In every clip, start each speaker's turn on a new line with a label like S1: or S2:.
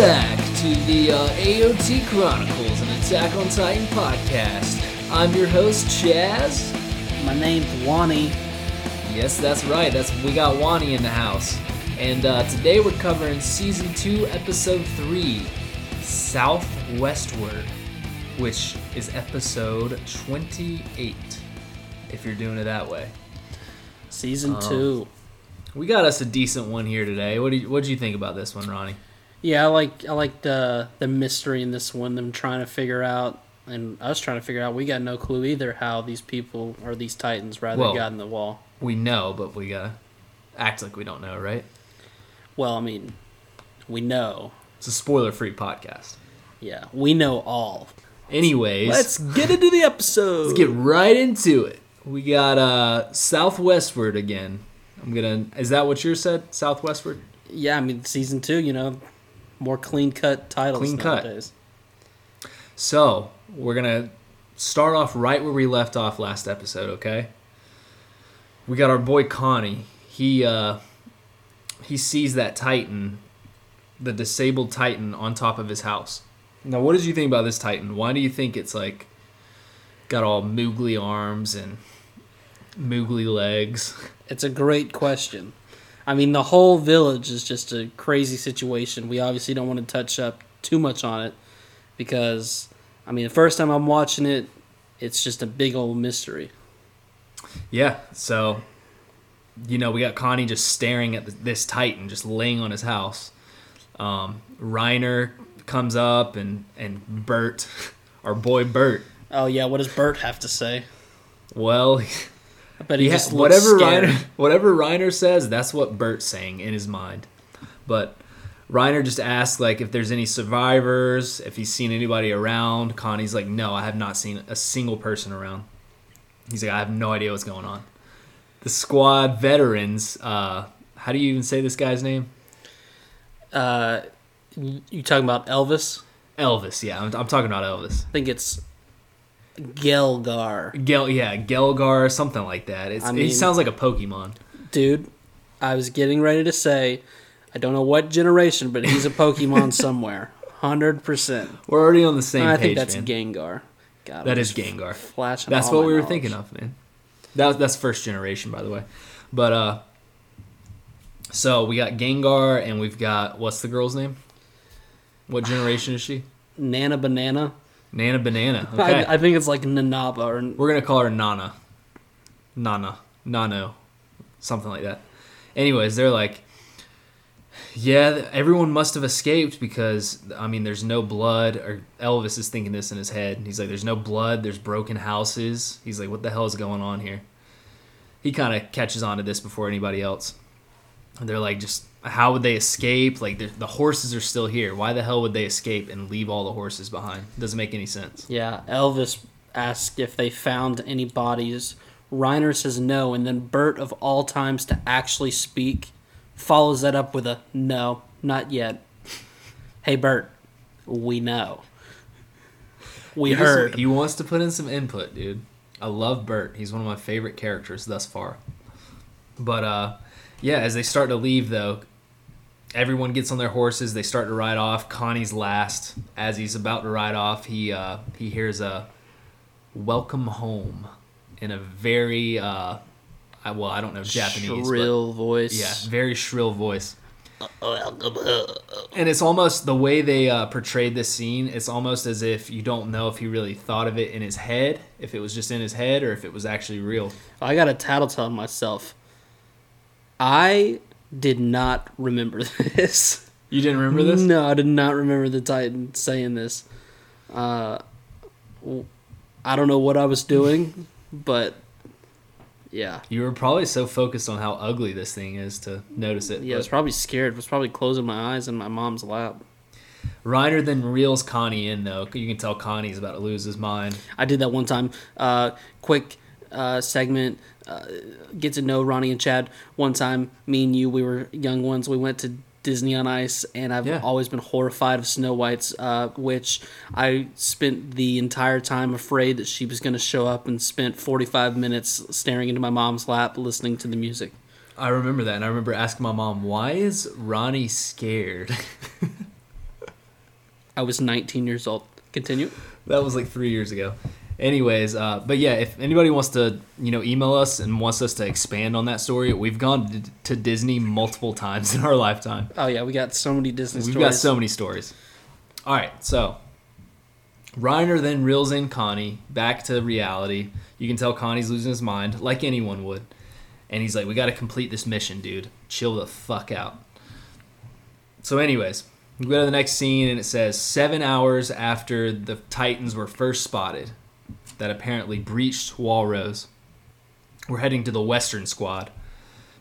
S1: back to the uh, AOT Chronicles, an Attack on Titan podcast. I'm your host, Chaz.
S2: My name's Ronnie.
S1: Yes, that's right. That's we got Ronnie in the house, and uh, today we're covering season two, episode three, Southwestward, which is episode twenty-eight. If you're doing it that way,
S2: Season
S1: Um,
S2: two.
S1: we got us a decent one here today. What do you, what do you think about this one, Ronnie?
S2: Yeah, I like I like the the mystery in this one. Them trying to figure out, and us trying to figure out. We got no clue either how these people or these titans rather
S1: Well-
S2: got in the wall.
S1: We know, but we gotta act like we don't know, right?
S2: Well, I mean, we know.
S1: It's a spoiler-free podcast.
S2: Yeah, we know all.
S1: Anyways,
S2: Let's get into the episode.
S1: Let's get right into it. We got uh southwestward again. I'm gonna. Is that what you said? Southwestward.
S2: yeah, I mean, season two. You know, more clean cut titles
S1: Clean cut. So we're gonna start off right where we left off last episode. Okay. We got our boy Connie. He uh he sees that Titan, the disabled Titan, on top of his house. Now, what did you think about this Titan? Why do you think it's like got all moogly arms and moogly legs?
S2: It's a great question. I mean, the whole village is just a crazy situation. We obviously don't want to touch up too much on it because, I mean, the first time I'm watching it, it's just a big old mystery.
S1: Yeah. So, you know, we got Connie just staring at this Titan, just laying on his house. Um, Reiner comes up, and and Bert, our boy Bert.
S2: Oh yeah, what does Bert have to say?
S1: Well,
S2: I bet he
S1: he
S2: just
S1: whatever. Reiner whatever Reiner says, that's what Bert's saying in his mind. But Reiner just asks like if there's any survivors, if he's seen anybody around. Connie's like, no, I have not seen a single person around. He's like, I have no idea what's going on. The squad veterans. Uh, how do you even say this guy's name?
S2: Uh, you talking about Elvis?
S1: Elvis. Yeah, I'm, I'm talking about Elvis.
S2: I think it's Gelgar.
S1: Gel, yeah, Gelgar, something like that. It's,
S2: I
S1: it sounds like a Pokemon.
S2: Dude, I was getting ready to say, I don't know what generation, but he's a Pokemon somewhere. 100%.
S1: We're already on the same
S2: I
S1: page,
S2: think that's
S1: man.
S2: Gengar. God,
S1: That is Gengar.
S2: Flashing
S1: That's what we were
S2: knowledge.
S1: thinking of, man. That that's first generation, by the way. But uh, so we got Gengar, and we've got what's the girl's name? What generation is she?
S2: Nana Banana.
S1: Nana Banana. Okay,
S2: I, I think it's like Nanaba or
S1: we're gonna call her Nana. Nana, Nano, something like that. Anyways, they're like, yeah, everyone must have escaped because I mean, there's no blood. Or Elvis is thinking this in his head. He's like, there's no blood. There's broken houses. He's like, what the hell is going on here? He kind of catches on to this before anybody else. And they're like, just how would they escape? Like the, the horses are still here. Why the hell would they escape and leave all the horses behind? Doesn't make any sense.
S2: yeah. Elvis asked if they found any bodies. Reiner says no, and then Bert, of all times to actually speak, follows that up with a no, not yet. Hey Bert, we know. We
S1: He just-
S2: heard.
S1: he wants to put in some input, dude. I love Bert. He's one of my favorite characters thus far. But uh, yeah, as they start to leave, though, everyone gets on their horses. They start to ride off. Connie's last. As he's about to ride off, he uh, he hears a "Welcome home" in a very uh, I, well, I don't know Japanese,
S2: Shrill voice.
S1: yeah, very shrill voice. And it's almost the way they uh, portrayed this scene. It's almost as if you don't know if he really thought of it in his head, if it was just in his head, or if it was actually real.
S2: I got a tattletale myself. I did not remember this.
S1: You didn't remember this?
S2: No, I did not remember the Titan saying this. Uh, w- I don't know what I was doing, but yeah.
S1: You were probably so focused on how ugly this thing is to notice it.
S2: Yeah, I was probably scared. I was probably closing my eyes in my mom's lap.
S1: Reiner then reels Connie in though. You can tell Connie's about to lose his mind.
S2: I did that one time. Uh, quick uh, segment. Uh, get to know Ronnie and Chad. One time, me and you, we were young ones. We went to Disney on Ice, and I've
S1: Yeah.
S2: always been horrified of Snow White's uh, witch. I spent the entire time afraid that she was going to show up, and spent 45 minutes staring into my mom's lap, listening to the music.
S1: I remember that, and I remember asking my mom, "Why is Ronnie scared?"
S2: I was 19 years old. Continue.
S1: that was like three years ago. Anyways, uh, but yeah, if anybody wants to, you know, email us and wants us to expand on that story, we've gone to, Disney multiple times in our lifetime.
S2: Oh yeah, we got so many Disney stories.
S1: We've
S2: stories.
S1: got so many stories. All right, so Reiner then reels in Connie back to reality. You can tell Connie's losing his mind, like anyone would. And he's like, "We got to complete this mission, dude. Chill the fuck out." So, anyways, we go to the next scene, and it says seven hours after the Titans were first spotted, that apparently breached Wall Rose. We're heading to the Western Squad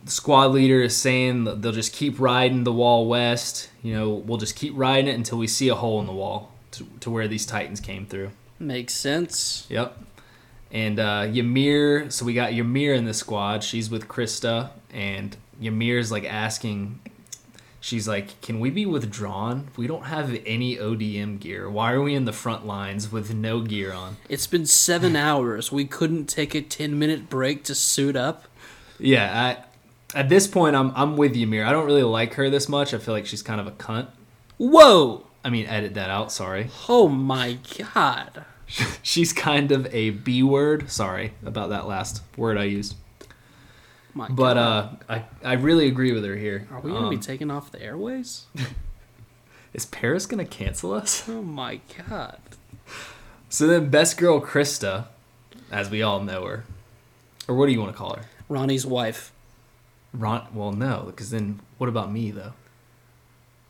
S1: the squad leader is saying that they'll just keep riding the wall west. You know, we'll just keep riding it until we see a hole in the wall to, to where these titans came through.
S2: Makes sense.
S1: Yep. And uh, Ymir, so we got Ymir in the squad. She's with Krista, and Ymir's like asking, she's like, "Can we be withdrawn? We don't have any ODM gear. Why are we in the front lines with no gear on?"
S2: It's been seven hours. We couldn't take a 10 minute break to suit up.
S1: Yeah, I, at this point, I'm I'm with Ymir. I don't really like her this much. I feel like she's kind of a cunt.
S2: Whoa!
S1: I mean, edit that out. Sorry.
S2: Oh my god.
S1: She's kind of a B word. Sorry about that last word I used.
S2: My
S1: But uh, I I really agree with her here.
S2: Are we gonna
S1: Um,
S2: be taken off the airways?
S1: is Paris gonna cancel us?
S2: Oh my god.
S1: So then, best girl Krista, as we all know her, or what do you want to call her?
S2: Ronnie's wife.
S1: Ron? Well, no, because then what about me though?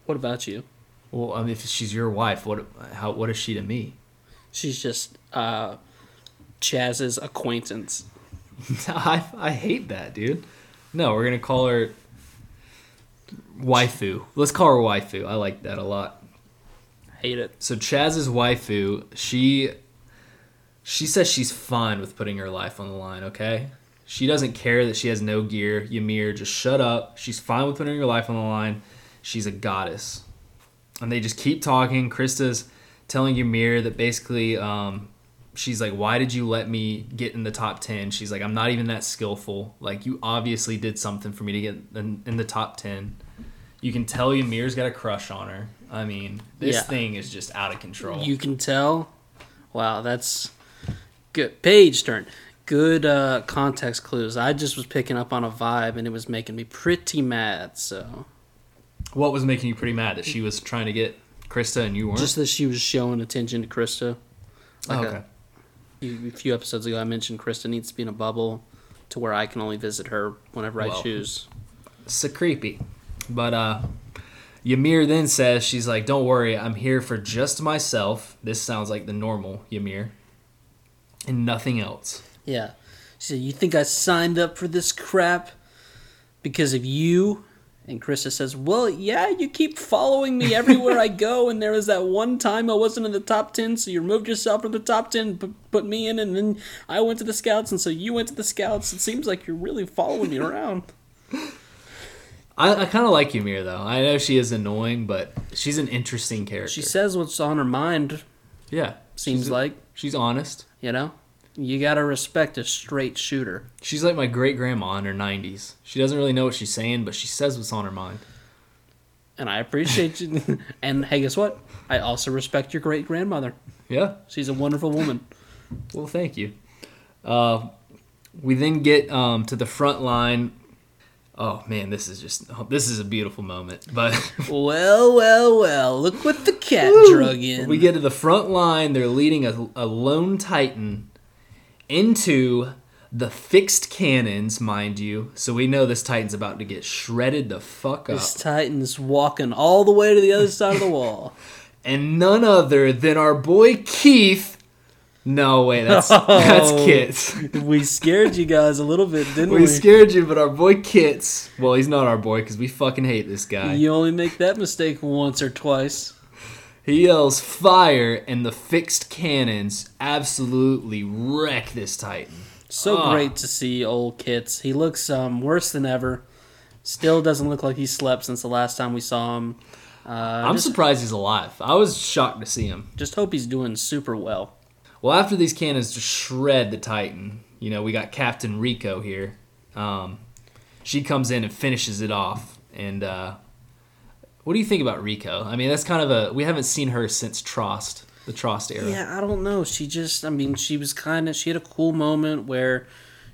S2: What about you?
S1: Well, I mean, if she's your wife, what how what is she to me?
S2: She's just uh Chaz's acquaintance.
S1: I I hate that, dude. No, we're gonna call her waifu. Let's call her waifu. I like that a lot.
S2: Hate it.
S1: So Chaz's waifu, she she says she's fine with putting her life on the line, okay? She doesn't care that she has no gear. Ymir, just shut up. She's fine with putting her life on the line. She's a goddess. And they just keep talking. Krista's telling Ymir that basically um, she's like, Why did you let me get in the top 10? She's like, I'm not even that skillful. Like, you obviously did something for me to get in, in the top 10. You can tell Ymir's got a crush on her. I mean, this
S2: Yeah.
S1: thing is just out of control.
S2: You can tell. Wow, that's good. Page turn. Good uh, context clues. I just was picking up on a vibe, and it was making me pretty mad. So
S1: what was making you pretty mad that she was trying to get Krista and you weren't?
S2: just that she was showing attention to Krista.
S1: Oh, okay.
S2: a, a few episodes ago, I mentioned Krista needs to be in a bubble to where I can only visit her whenever I
S1: Well.
S2: choose.
S1: so creepy. But uh Ymir then says she's like, Don't worry, I'm here for just myself. This sounds like the normal Ymir. And nothing else.
S2: Yeah. She said, You think I signed up for this crap because of you? And Krista says, Well, yeah, you keep following me everywhere I go, and there was that one time I wasn't in the top 10, so you removed yourself from the top 10, put, put me in, and then I went to the scouts, and so you went to the scouts. It seems like you're really following me around.
S1: I, I kinda like Ymir though. I know she is annoying, but she's an interesting character.
S2: She says what's on her mind,
S1: Yeah.
S2: seems
S1: she's,
S2: like,
S1: she's honest.
S2: you know? You gotta respect a straight shooter.
S1: She's like my great grandma in her nineties. She doesn't really know what she's saying, but she says what's on her mind.
S2: And I appreciate you. and hey, guess what? I also respect your great grandmother.
S1: Yeah.
S2: She's a wonderful woman.
S1: Well, thank you. Uh, we then get um, to the front line. Oh man, this is just oh, this is a beautiful moment. But
S2: Well, well, well. Look what the cat drug in.
S1: we get to the front line. They're leading a, a lone titan into the fixed cannons, mind you. So we know this titan's about to get shredded the fuck up.
S2: this Titan's walking all the way to the other side of the wall.
S1: and none other than our boy Keith. No, wait, that's that's
S2: Oh.
S1: Kitz.
S2: we scared you guys a little bit, didn't we?
S1: We scared you, but our boy Kitz. Well, he's not our boy because we fucking hate this guy.
S2: You only make that mistake once or twice.
S1: He yells fire, and the fixed cannons absolutely wreck this Titan.
S2: So
S1: Ah.
S2: great to see old Kitz. He looks um, worse than ever. Still doesn't look like he slept since the last time we saw him. Uh,
S1: I'm
S2: just,
S1: surprised he's alive. I was shocked to see him.
S2: just hope he's doing super well.
S1: Well, after these cannons just shred the Titan, you know, we got Captain Rico here. Um, she comes in and finishes it off. And, uh, What do you think about Rico? I mean, that's kind of a we haven't seen her since Trost, the Trost era.
S2: Yeah, I don't know. She just, I mean, she was kind of, she had a cool moment where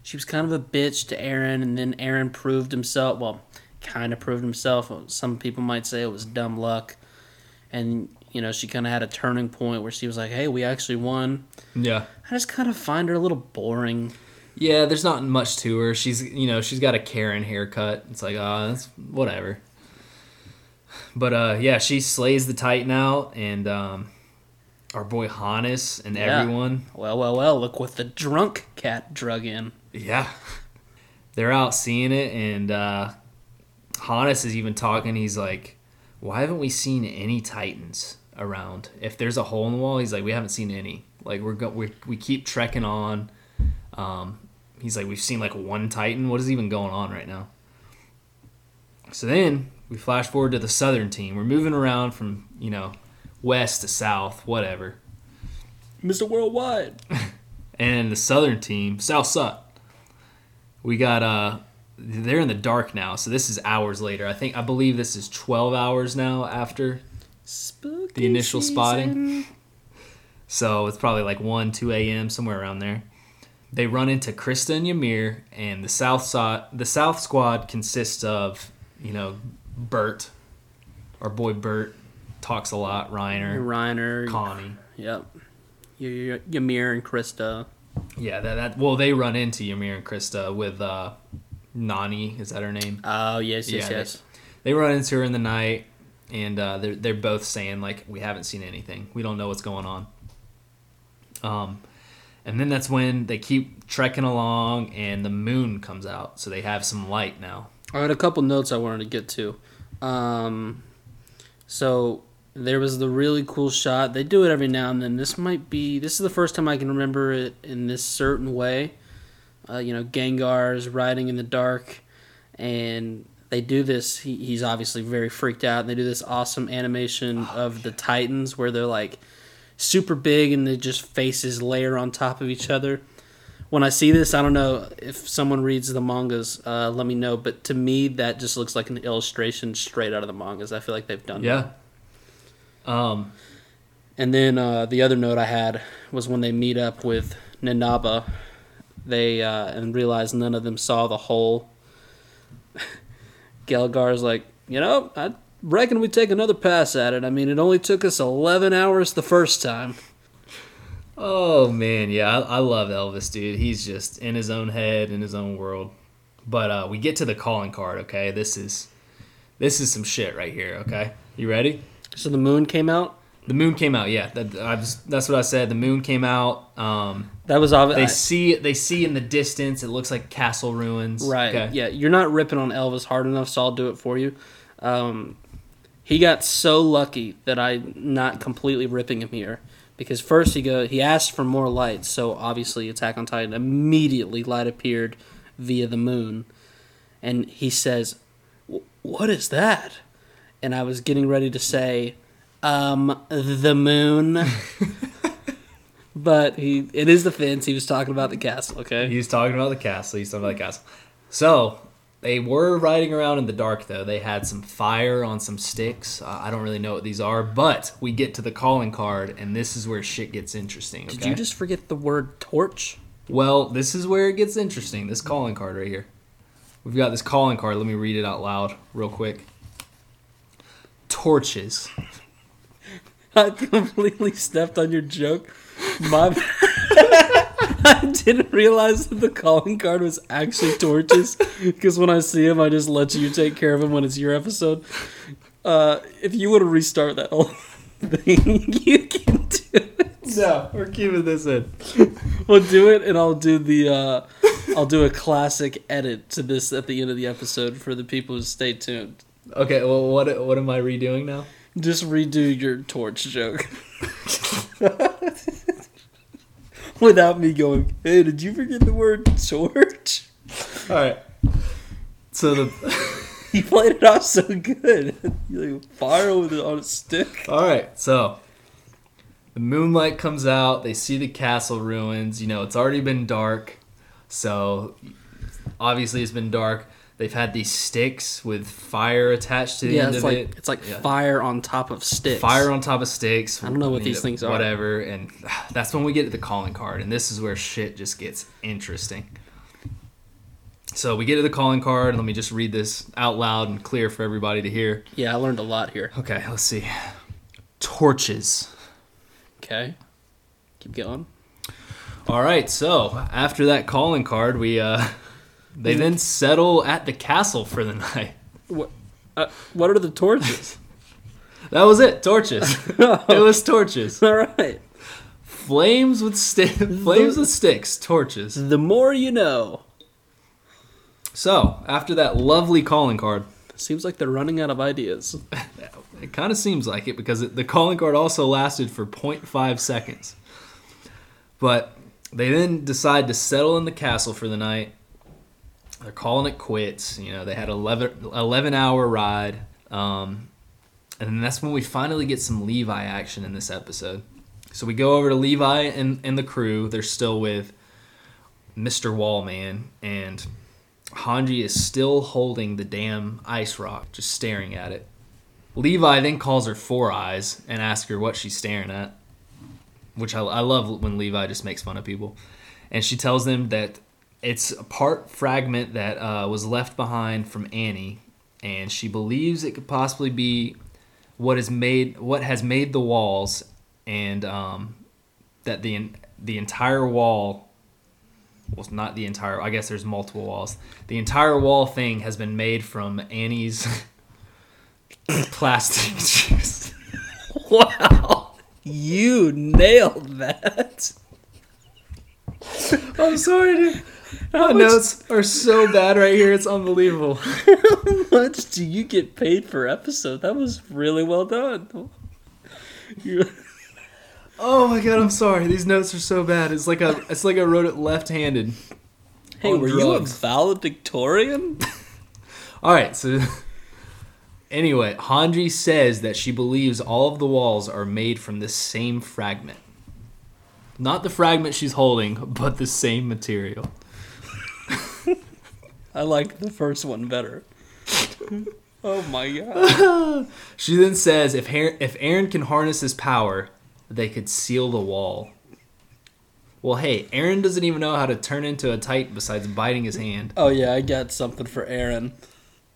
S2: she was kind of a bitch to Aaron, and then Aaron proved himself. Well, kind of proved himself. Some people might say it was dumb luck, and you know, she kind of had a turning point where she was like, "Hey, we actually won."
S1: Yeah.
S2: I just kind of find her a little boring.
S1: Yeah, there's not much to her. She's you know she's got a Karen haircut. It's like ah, that's whatever. But uh, yeah, she slays the Titan out, and um, our boy Hannes and
S2: Yeah.
S1: everyone.
S2: Well, well, well. Look what the drunk cat drug in.
S1: Yeah, they're out seeing it, and uh, Hannes is even talking. He's like, "Why haven't we seen any Titans around? If there's a hole in the wall, he's like, we haven't seen any. Like we're go- we we keep trekking on. Um, he's like, we've seen like one Titan. What is even going on right now? So then we flash forward to the Southern team. We're moving around from you know west to south, whatever.
S2: Mr. Worldwide.
S1: and the southern team, South Sut. We got uh they're in the dark now, so this is hours later. I think I believe this is 12 hours now after.
S2: Spooky
S1: The initial spotting. So it's probably like 1, 2 a.m. somewhere around there. They run into Krista and Ymir and the South side the South squad consists of, you know, Bert, our boy Bert talks a lot, Reiner,
S2: Reiner.
S1: Connie.
S2: Yep. Ymir and Krista.
S1: Yeah, that, that well they run into Ymir and Krista with uh Nani, is that her name?
S2: Oh, yes, yes,
S1: Yeah,
S2: yes.
S1: they run into her in the night and uh, they're, they're both saying like we haven't seen anything we don't know what's going on um, and then that's when they keep trekking along and the moon comes out so they have some light now
S2: I had a couple notes I wanted to get to. Um, so there was the really cool shot. They do it every now and then. This might be this is the first time I can remember it in this certain way. Uh, you know, Gengar is riding in the dark, and they do this. He, he's obviously very freaked out. And they do this awesome animation of the Titans where they're like super big and they just faces layer on top of each other when I see this, I don't know if someone reads the mangas. Uh, let me know. But to me, that just looks like an illustration straight out of the mangas. I feel like they've done that.
S1: yeah um,
S2: And then uh, the other note I had was when they meet up with Ninaba, they uh, and realize none of them saw the hole. Gelgar's like, you know, I reckon we take another pass at it. I mean, it only took us eleven hours the first time.
S1: Oh man yeah I, I love elvis dude he's just in his own head in his own world but uh, we get to the calling card okay this is this is some shit right here okay you ready
S2: So the moon came out.
S1: The moon came out. Yeah, that, I was, that's what I said. The moon came out. Um,
S2: That was obvious.
S1: they see they see in the distance. It looks like castle ruins.
S2: Right.
S1: Okay.
S2: Yeah, you're not ripping on Elvis hard enough, so I'll do it for you. Um, he got so lucky that I'm not completely ripping him here. Because first he go he asked for more light, so obviously Attack on Titan immediately light appeared via the moon, and he says, "What is that?" And I was getting ready to say, "Um, the moon." but he it is the fence. He was talking about the castle. Okay.
S1: He's talking about the castle. He's talking about the castle. So they were riding around in the dark though. They had some fire on some sticks. Uh, I don't really know what these are, but we get to the calling card, and this is where shit gets interesting.
S2: Did you just forget the word torch?
S1: Well, this is where it gets interesting. This calling card right here. We've got this calling card. Let me read it out loud real quick. Torches.
S2: I completely stepped on your joke. My bad. I didn't realize that the calling card was actually torches because when I see him, I just let you take care of him when it's your episode. Uh, if you want to restart that whole thing, you can do it.
S1: No, we're keeping this in.
S2: We'll do it, and I'll do the uh, I'll do a classic edit to this at the end of the episode for the people who stay tuned.
S1: Okay, well, what what am I redoing now?
S2: Just redo your torch joke. Without me going, hey, did you forget the word torch?
S1: All right. So the
S2: You played it off so good. You like fire with it on a stick.
S1: all right, so the moonlight comes out. They see the castle ruins. You know, it's already been dark, so obviously it's been dark. They've had these sticks with fire attached to the
S2: Yeah,
S1: end
S2: it's
S1: of
S2: like
S1: it.
S2: it's like
S1: Yeah.
S2: fire on top of sticks.
S1: Fire on top of sticks.
S2: I don't know what these things are.
S1: Whatever, and that's when we get to the calling card, and this is where shit just gets interesting. So we get to the calling card. Let me just read this out loud and clear for everybody to hear.
S2: Yeah, I learned a lot here.
S1: Okay, let's see. Torches.
S2: Okay, keep going.
S1: All right, so after that calling card, we uh, they then settle at the castle for the night.
S2: What? Uh, what are the torches?
S1: That was it. Torches. it was torches.
S2: All right.
S1: Flames with stick. Flames with sticks. Torches.
S2: The more you know.
S1: So after that lovely calling card,
S2: Seems like they're running out of ideas.
S1: it kind of seems like it because it, the calling card also lasted for 0.5 seconds. But they then decide to settle in the castle for the night. They're calling it quits. You know, they had 11, 11 hour ride. Um, and then that's when we finally get some Levi action in this episode. So we go over to Levi and, and the crew. They're still with Mr. Wallman. And Hanji is still holding the damn ice rock, just staring at it. Levi then calls her Four Eyes and asks her what she's staring at, which I, I love when Levi just makes fun of people. And she tells them that it's a part fragment that uh, was left behind from Annie, and she believes it could possibly be what is made what has made the walls, and um, that the the entire wall well, not the entire. I guess there's multiple walls. The entire wall thing has been made from Annie's plastic juice.
S2: Wow, you nailed that.
S1: I'm sorry, dude. My notes are so bad right here. It's unbelievable.
S2: How much do you get paid per episode? That was really well done.
S1: Oh my god, I'm sorry. These notes are so bad. It's like a. It's like I wrote it left-handed.
S2: Hey, were
S1: drugs.
S2: you a valedictorian?
S1: All right, so anyway, Hanji says that she believes all of the walls are made from the same fragment. Not the fragment she's holding, but the same material.
S2: I like the first one better. oh my god.
S1: She then says if Har- if Aaron can harness his power, they could seal the wall. Well, hey, Aaron doesn't even know how to turn into a titan besides biting his hand.
S2: Oh yeah, I got something for Aaron.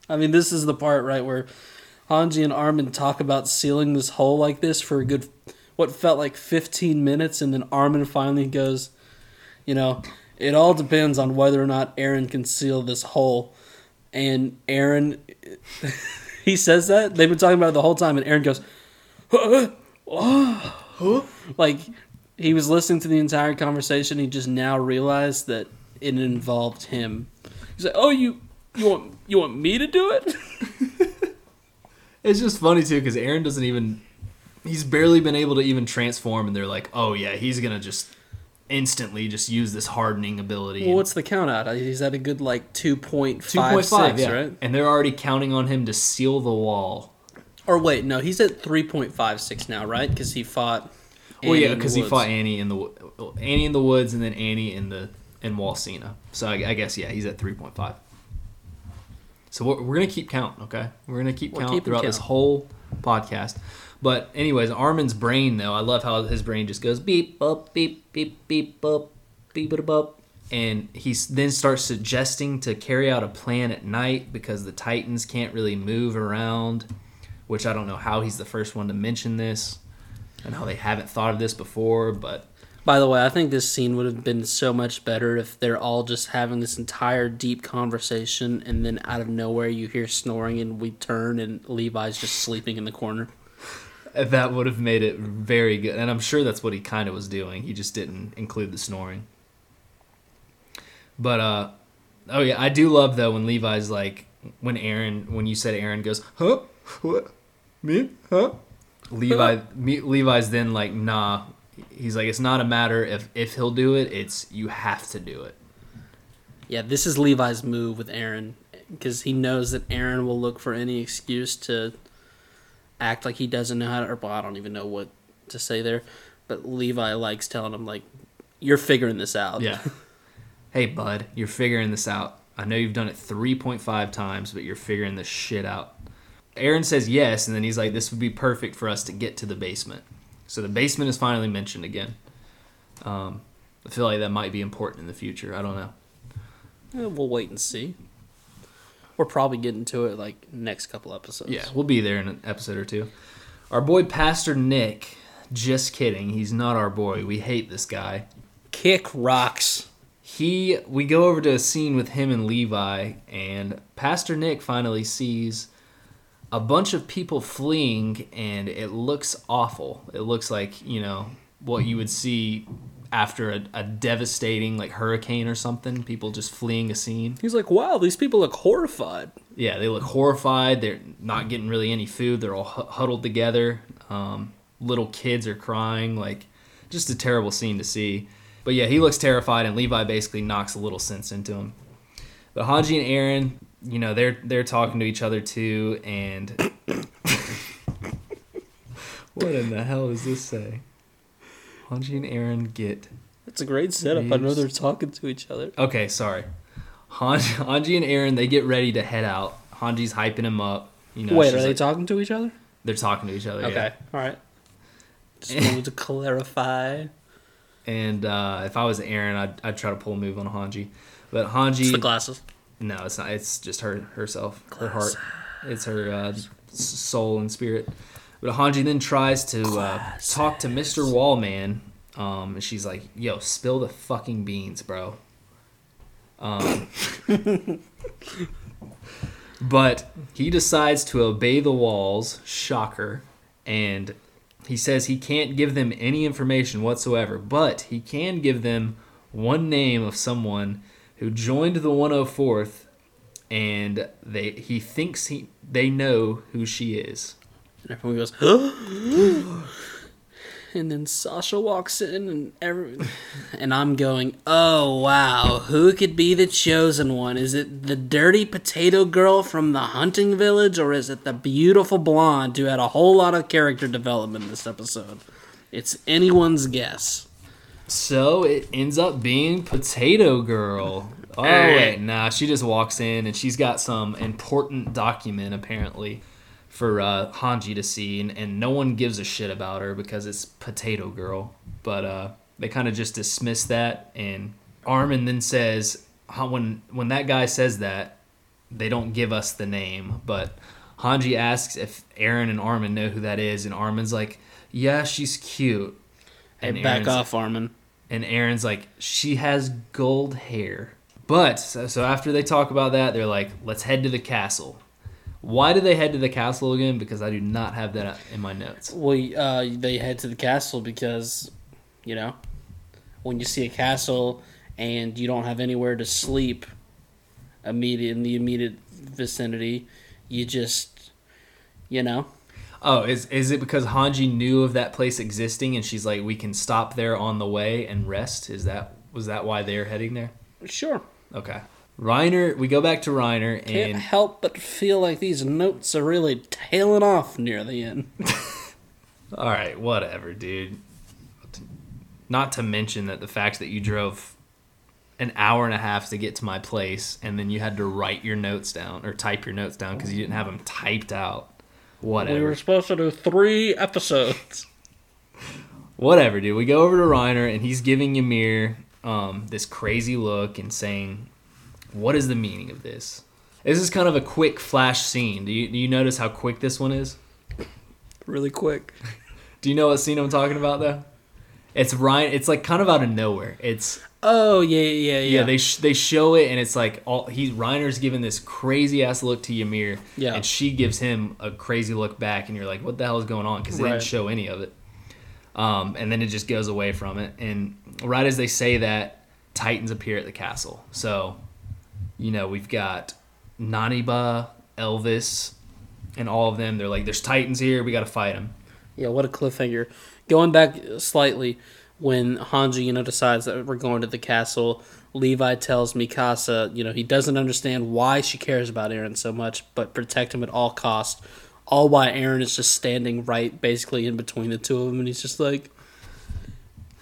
S2: I mean, this is the part right where Hanji and Armin talk about sealing this hole like this for a good, what felt like 15 minutes, and then Armin finally goes, you know, it all depends on whether or not Aaron can seal this hole. And Aaron, he says that they've been talking about it the whole time, and Aaron goes, like he was listening to the entire conversation. He just now realized that it involved him. He's like, "Oh, you you want you want me to do it?"
S1: It's just funny too because Aaron doesn't even. He's barely been able to even transform, and they're like, "Oh yeah, he's gonna just instantly just use this hardening ability."
S2: well, what's the count out? He's at a good like two point
S1: Two
S2: five
S1: point five,
S2: six,
S1: yeah.
S2: right?
S1: And they're already counting on him to seal the wall.
S2: Or wait, no, he's at three point five six now, right? Because he fought.
S1: Well,
S2: Annie
S1: yeah,
S2: in the
S1: because he
S2: woods.
S1: fought Annie in the Annie in the woods, and then Annie in the in Wall Sina. So I, I guess yeah, he's at three point five. So we're, we're gonna keep count, okay? We're gonna keep
S2: We're
S1: count throughout this whole podcast. But anyways, Armin's brain though, I love how his brain just goes beep up beep beep beep up beep it up, and he then starts suggesting to carry out a plan at night because the Titans can't really move around. Which I don't know how he's the first one to mention this. I know they haven't thought of this before, but
S2: By the way, I think this scene would have been so much better if they're all just having this entire deep conversation, and then out of nowhere you hear snoring, and we turn, and Levi's just sleeping in the corner.
S1: That would have made it very good. And I'm sure that's what he kind of was doing. He just didn't include the snoring. But uh oh yeah, I do love though when Levi's like when Aaron when you said Aaron goes, "Huh? What? Me? Huh?" Levi me, Levi's then like, "Nah." He's like, "It's not a matter if if he'll do it, it's you have to do it."
S2: Yeah, this is Levi's move with Aaron because he knows that Aaron will look for any excuse to act like he doesn't know how to. Or well, I don't even know what to say there, but Levi likes telling him like, "You're figuring this out."
S1: Yeah. hey, bud, you're figuring this out. I know you've done it 3.5 times, but you're figuring this shit out. Aaron says yes, and then he's like, this would be perfect for us to get to the basement. So the basement is finally mentioned again. Um, I feel like that might be important in the future. I don't know.
S2: Eh, we'll wait and see. We're probably getting to it like next couple episodes.
S1: Yeah, we'll be there in an episode or two. Our boy Pastor Nick, just kidding. He's not our boy. We hate this guy.
S2: Kick rocks.
S1: He we go over to a scene with him and Levi and Pastor Nick finally sees a bunch of people fleeing and it looks awful. It looks like, you know, what you would see after a, a devastating like hurricane or something, people just fleeing a scene.
S2: He's like, wow, these people look horrified.
S1: Yeah, they look horrified. They're not getting really any food. They're all hu- huddled together. Um, little kids are crying. Like, just a terrible scene to see. But yeah, he looks terrified, and Levi basically knocks a little sense into him. But Hanji and Aaron, you know, they're they're talking to each other too, and what in the hell does this say? Hanji and Aaron get
S2: It's a great setup. I know they're talking to each other.
S1: Okay, sorry. Han- Hanji and Aaron they get ready to head out. Hanji's hyping him up. You know,
S2: Wait, are they talking to each other?
S1: they're talking to each other.
S2: Okay,
S1: Yeah.
S2: all right. Just wanted to clarify.
S1: And uh, if I was Aaron, I'd, I'd try to pull a move on Hanji. But
S2: It's
S1: Hanji,
S2: the glasses.
S1: no, it's not. It's just her herself, her heart. It's her uh, soul and spirit. But Hanji then tries to uh, talk to Mr. Wallman. Um, and she's like, "Yo, spill the fucking beans, bro." Um, but he decides to obey the walls. Shocker. And he says he can't give them any information whatsoever, but he can give them one name of someone who joined the 104th, and they he thinks he they know who she is.
S2: And everyone goes, and then Sasha walks in, and every, and I'm going, oh wow, who could be the chosen one? Is it the dirty potato girl from the hunting village, or is it the beautiful blonde who had a whole lot of character development this episode? It's anyone's guess.
S1: So it ends up being Potato Girl. Oh wait, nah, she just walks in and she's got some important document apparently for uh, Hanji to see, and, and no one gives a shit about her because it's Potato Girl. But uh, they kind of just dismiss that, and Armin then says when when that guy says that, they don't give us the name, but Hanji asks if Aaron and Armin know who that is, and Armin's like, "Yeah, she's cute."
S2: Hey,
S1: And
S2: back
S1: Aaron's-
S2: off, Armin.
S1: and Aaron's like, she has gold hair. But so, so after they talk about that, they're like, let's head to the castle. Why do they head to the castle again? Because I do not have that in my notes.
S2: Well, uh, they head to the castle because, you know, when you see a castle and you don't have anywhere to sleep, immediate in the immediate vicinity, you just, you know,
S1: Oh, is is it because Hanji knew of that place existing and she's like, we can stop there on the way and rest? Is that was that why they're heading there?
S2: sure.
S1: Okay. Reiner, we go back to Reiner and Can't
S2: help but feel like these notes are really tailing off near the end.
S1: all right, whatever, dude. Not to mention that the fact that you drove an hour and a half to get to my place and then you had to write your notes down or type your notes down because you didn't have them typed out. Whatever.
S2: We were supposed to do three episodes.
S1: Whatever, dude. We go over to Reiner and he's giving Ymir um, this crazy look and saying, "What is the meaning of this?" This is kind of a quick flash scene. Do you do you notice how quick this one is?
S2: Really quick.
S1: Do you know what scene I'm talking about though? It's Ryan. It's like kind of out of nowhere. It's
S2: Oh, yeah, yeah, yeah.
S1: yeah. They sh- they show it and it's like all he Reiner's giving this crazy ass look to Ymir.
S2: Yeah.
S1: And she gives him a crazy look back, and you're like, what the hell is going on? Because they
S2: Right.
S1: didn't show any of it. Um, and then it just goes away from it. And right as they say that, Titans appear at the castle. So, you know, we've got Naniba, Elvis, and all of them. They're like, there's Titans here. We got to fight them.
S2: Yeah, what a cliffhanger. Going back slightly, when Hanji, you know, decides that we're going to the castle, Levi tells Mikasa, you know, he doesn't understand why she cares about Aaron so much, but protect him at all costs. All while Aaron is just standing right, basically in between the two of them, and he's just like,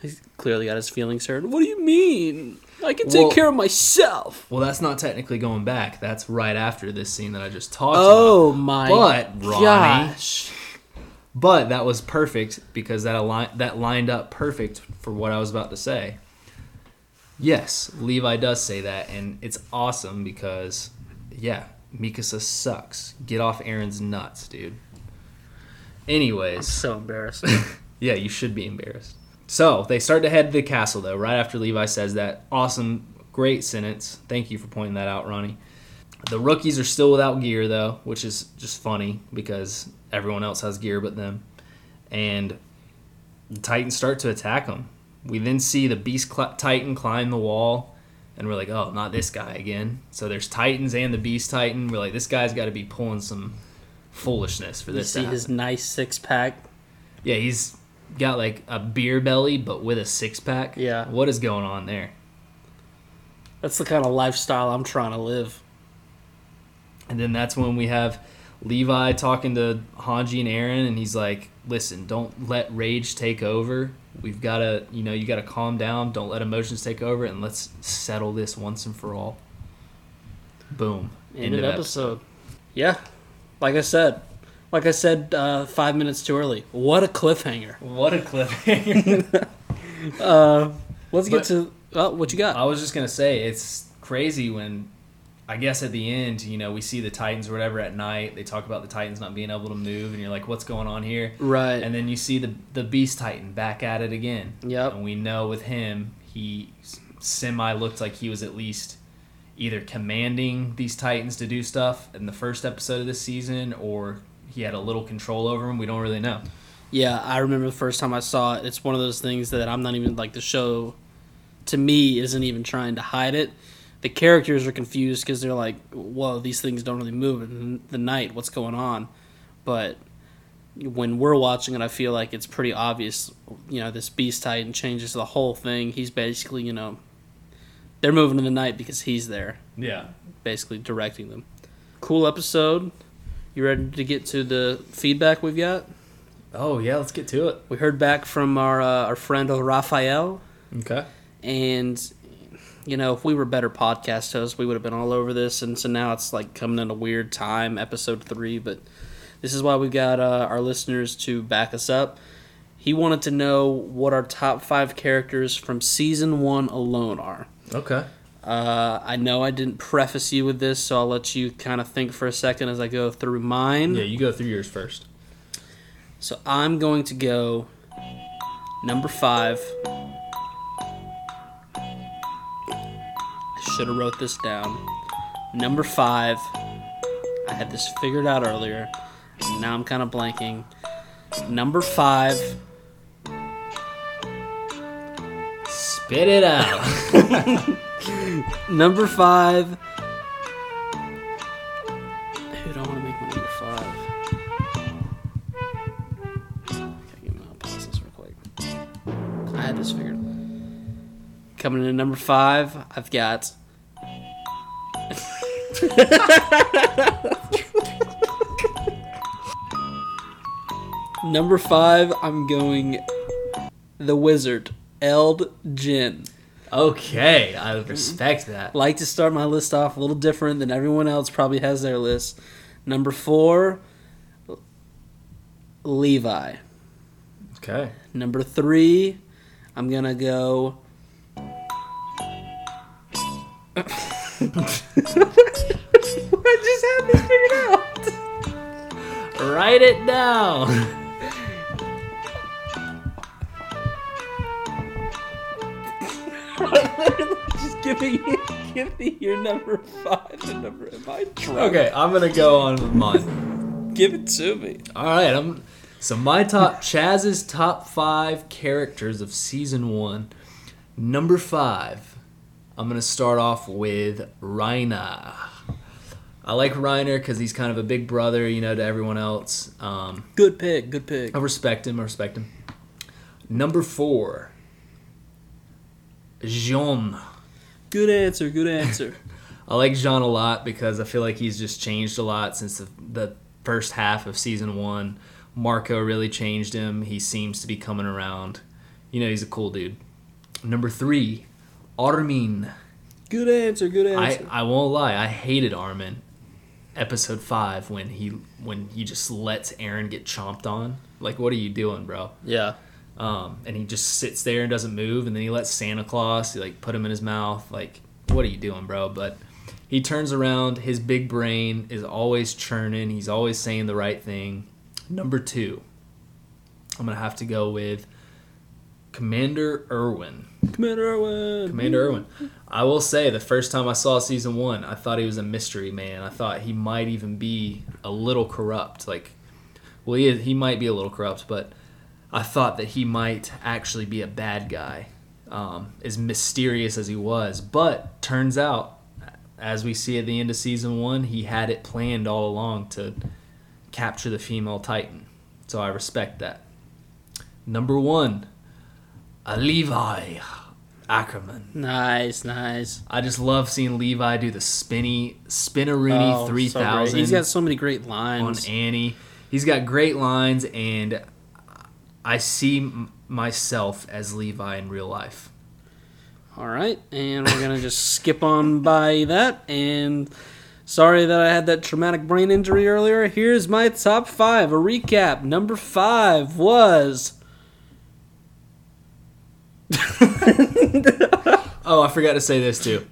S2: he's clearly got his feelings hurt. What do you mean? I can take
S1: Well-
S2: care of myself.
S1: Well, that's not technically going back. That's right after this scene that I just talked
S2: Oh
S1: about.
S2: Oh my
S1: But, Ronnie-
S2: gosh.
S1: But that was perfect because that align that lined up perfect for what I was about to say. Yes, Levi does say that, and it's awesome because, yeah, Mikasa sucks. Get off Aaron's nuts, dude. Anyways,
S2: So embarrassed.
S1: yeah, you should be embarrassed. So they start to head to the castle, though, right after Levi says that. Awesome, great sentence. Thank you for pointing that out, Ronnie. The rookies are still without gear, though, which is just funny because everyone else has gear but them. And the Titans start to attack them. We then see the Beast cl- Titan climb the wall, and we're like, oh, not this guy again. So there's Titans and the Beast Titan. We're like, this guy's got to be pulling some foolishness for
S2: you
S1: this. to
S2: see his nice six pack.
S1: Yeah, he's got like a beer belly, but with a six pack.
S2: Yeah.
S1: What is going on there?
S2: That's the kind of lifestyle I'm trying to live.
S1: And then that's when we have Levi talking to Hanji and Aaron, and he's like, listen, don't let rage take over. We've got to, you know, you got to calm down. Don't let emotions take over, and let's settle this once and for all. Boom.
S2: End of episode. Yeah, like I said, like I said uh, five minutes too early. What a cliffhanger.
S1: What a cliffhanger.
S2: Uh, let's get
S1: But-
S2: to oh, what you got.
S1: I was just gonna say it's crazy when I guess at the end, you know, we see the Titans or whatever at night. They talk about the Titans not being able to move, and you're like, "What's going on here?"
S2: right.
S1: And then you see the the Beast Titan back at it again.
S2: Yep.
S1: And we know with him, he semi looked like he was at least either commanding these Titans to do stuff in the first episode of this season, or he had a little control over him. We don't really know.
S2: Yeah, I remember the first time I saw it. It's one of those things that I'm not even like the show. To me, isn't even trying to hide it. The characters are confused because they're like, "Whoa, these things don't really move in the night. What's going on?" But when we're watching it, I feel like it's pretty obvious. You know, this Beast Titan changes the whole thing. He's basically, you know, they're moving in the night because he's there,
S1: Yeah.
S2: basically directing them. Cool episode. You ready to get to the feedback we've got?
S1: Oh yeah, let's get to it.
S2: We heard back from our uh, our friend Raphael,
S1: Okay.
S2: and you know, if we were better podcast hosts, we would have been all over this. And so now it's like coming in a weird time, episode three. But this is why we got uh, our listeners to back us up. He wanted to know what our top five characters from season one alone are.
S1: Okay.
S2: Uh, I know I didn't preface you with this, so I'll let you kind of think for a second as I go through mine.
S1: Yeah, you go through yours first.
S2: So I'm going to go number five. I should have wrote this down. Number five. I had this figured out earlier. and Now I'm kind of blanking. Number five.
S1: Spit it out.
S2: Number five. Who do I want to make my number five? Okay, I'll pause this real quick. I had this figured. Coming in at number five, I've got. number five, I'm going. The Wizard, Eld Jinn.
S1: okay, I mm-hmm. respect that.
S2: like to start my list off a little different than everyone else probably has their list. Number four, Levi.
S1: Okay.
S2: Number three, I'm gonna go. I just had this figured out.
S1: Write it down.
S2: just give me, give me your number five and number. Am I drunk?
S1: okay, I'm gonna go on with mine.
S2: Give it to me.
S1: All right, I'm. So my top Chaz's top five characters of season one. Number five, I'm gonna start off with Reiner. I like Reiner because he's kind of a big brother, you know, to everyone else. Um,
S2: Good pick. Good pick.
S1: I respect him. I respect him. Number four, Jean.
S2: Good answer. Good answer.
S1: I like Jean a lot because I feel like he's just changed a lot since the, the first half of season one. Marco really changed him. He seems to be coming around. You know, he's a cool dude. Number three, Armin.
S2: Good answer. Good answer.
S1: I. I won't lie, I hated Armin. Episode five when he when he just lets Aaron get chomped on. Like, what are you doing, bro?
S2: yeah.
S1: Um, and he just sits there and doesn't move, and then he lets Santa Claus he, like put him in his mouth. Like, what are you doing, bro? But he turns around. His big brain is always churning. He's always saying the right thing. Number two, I'm gonna have to go with Commander Erwin.
S2: Commander Erwin.
S1: Commander Erwin. I will say, the first time I saw season one, I thought he was a mystery man. I thought he might even be a little corrupt. Like, well, he, is, he might be a little corrupt, but I thought that he might actually be a bad guy, um, as mysterious as he was. But turns out, as we see at the end of season one, he had it planned all along to capture the female Titan. So I respect that. Number one, a Levi Ackerman.
S2: Nice, nice.
S1: I just love seeing Levi do the spinny Spinaroonie
S2: Oh, so
S1: three thousand
S2: He's got so many great lines on.
S1: Annie. He's got great lines, and I see m- myself as Levi in real life.
S2: All right, and we're gonna just skip on by that. And sorry that I had that traumatic brain injury earlier. Here's my top five. A recap. Number five was
S1: Oh, I forgot to say this too.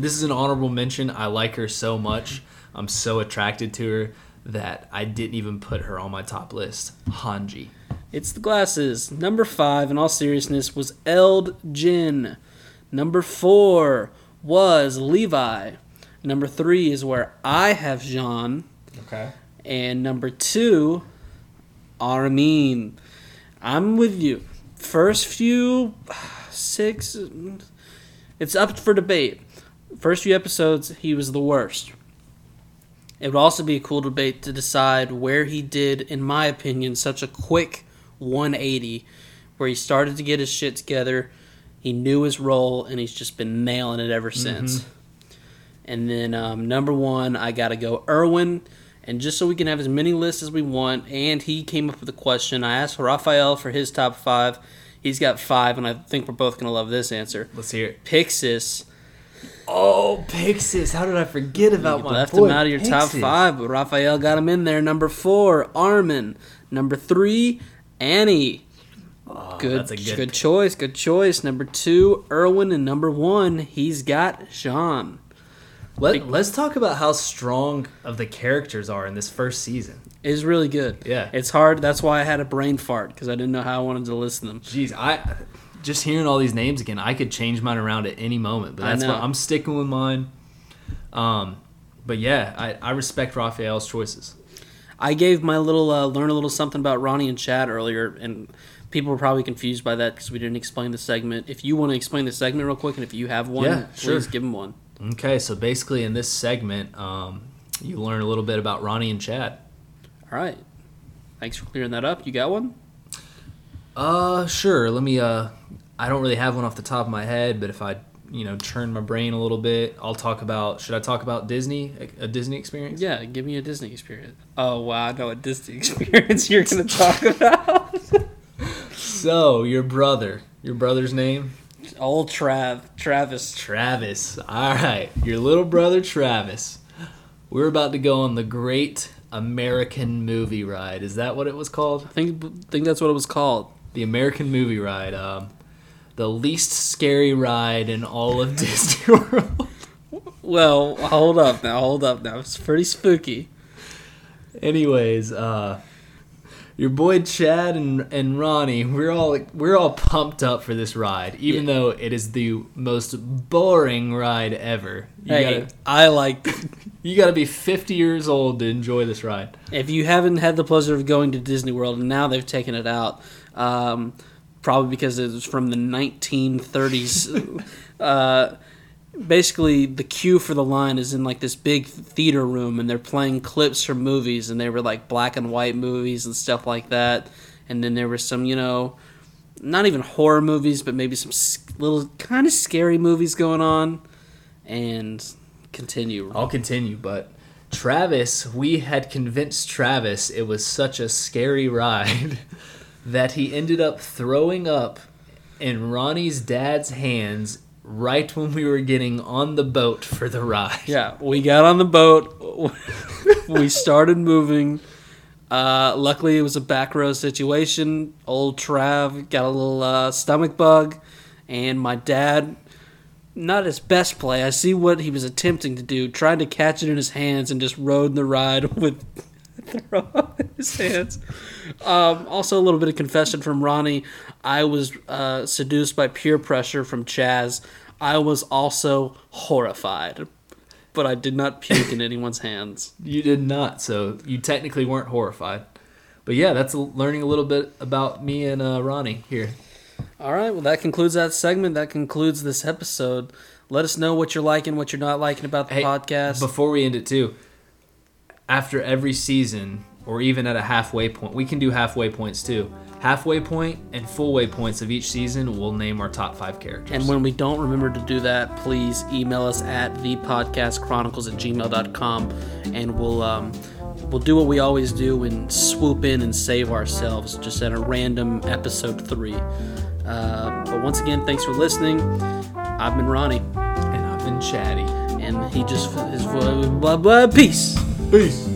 S1: This is an honorable mention. I like her so much. I'm so attracted to her that I didn't even put her on my top list. Hanji.
S2: It's the glasses. Number five, in all seriousness, was Eld Jinn. Number four was Levi. Number three is where I have Jean.
S1: Okay.
S2: And number two, Armin. I'm with you. First few six, it's up for debate. First few episodes, he was the worst. It would also be a cool debate to decide where he did, in my opinion, such a quick 180, where he started to get his shit together. He knew his role, and he's just been nailing it ever since. And then um, number one, I got to go Erwin. And just so we can have as many lists as we want, and he came up with a question. I asked Raphael for his top five. He's got five, and I think we're both going to love this answer.
S1: Let's hear it.
S2: Pixis.
S1: Oh, Pixis. How did I forget about
S2: You
S1: my
S2: left
S1: boy,
S2: him out of your top five, but Raphael got him in there. Number four, Armin. Number three, Annie.
S1: Oh,
S2: Good,
S1: that's a good,
S2: good choice. Good choice. Number two, Erwin, and number one, he's got Jean.
S1: Let, let's talk about how strong of the characters are in this first season.
S2: It's really good.
S1: Yeah.
S2: it's hard. That's why I had a brain fart because I didn't know how I wanted to listen them.
S1: Jeez, I just hearing all these names again, I could change mine around at any moment, but
S2: I
S1: that's
S2: know.
S1: what I'm sticking with mine. Um, but yeah, I, I respect Raphael's choices.
S2: I gave my little uh, learn a little something about Ronnie and Chad earlier, and people were probably confused by that because we didn't explain the segment. If you want to explain the segment real quick, and if you have one,
S1: Yeah,
S2: please
S1: sure.
S2: give them one.
S1: Okay, so basically in this segment, um, you learn a little bit about Ronnie and Chad.
S2: All right. Thanks for clearing that up. You got one?
S1: Uh, sure. Let me. Uh, I don't really have one off the top of my head, but if I, you know, churn my brain a little bit, I'll talk about. Should I talk about Disney? A, Disney experience?
S2: Yeah, give me a Disney experience. Oh wow, I know a Disney experience you're gonna talk about.
S1: So your brother, your brother's name?
S2: Old Trav, Travis.
S1: Travis. All right, your little brother Travis. We're about to go on the Great American Movie Ride. Is that what it was called?
S2: I think think that's what it was called.
S1: The American Movie Ride. Um, the least scary ride in all of Disney World.
S2: Well, hold up now, hold up now. It's pretty spooky.
S1: Anyways, uh, your boy Chad and and Ronnie, we're all we're all pumped up for this ride, even
S2: Yeah.
S1: though it is the most boring ride ever. You
S2: hey,
S1: gotta
S2: I like.
S1: you gotta be 50 years old to enjoy this ride.
S2: if you haven't had the pleasure of going to Disney World, and now they've taken it out, um, probably because it was from the 1930s. uh, basically, the queue for the line is in like this big theater room, and they're playing clips from movies, and they were like black and white movies and stuff like that. And then there were some, you know, not even horror movies, but maybe some little kind of scary movies going on. And continue.
S1: I'll continue, but Travis, we had convinced Travis it was such a scary ride that he ended up throwing up in Ronnie's dad's hands right when we were getting on the boat for the ride.
S2: Yeah, we got on the boat. we started moving. Uh, luckily, it was a back row situation. Old Trav got a little uh, stomach bug, and my dad, not his best play. I see what he was attempting to do, trying to catch it in his hands and just rode the ride with throw up his hands. Um, also, a little bit of confession from Ronnie. I was uh, seduced by peer pressure from Chaz. I was also horrified, but I did not puke in anyone's hands.
S1: You did not, so you technically weren't horrified. But yeah, that's learning a little bit about me and uh, Ronnie here.
S2: All right, well, that concludes that segment. That concludes this episode. Let us know what you're liking, what you're not liking about the
S1: Hey,
S2: podcast.
S1: Before we end it too, after every season, or even at a halfway point, we can do halfway points too. Halfway point and full way points of each season, we'll name our top five characters.
S2: And when we don't remember to do that, please email us at thepodcastchronicles at gmail.com and we'll um, we'll do what we always do and swoop in and save ourselves just at a random episode three. Uh, but once again, thanks for listening. I've been Ronnie,
S1: and I've been chatty.
S2: and he just his blah blah. Peace.
S1: Peace.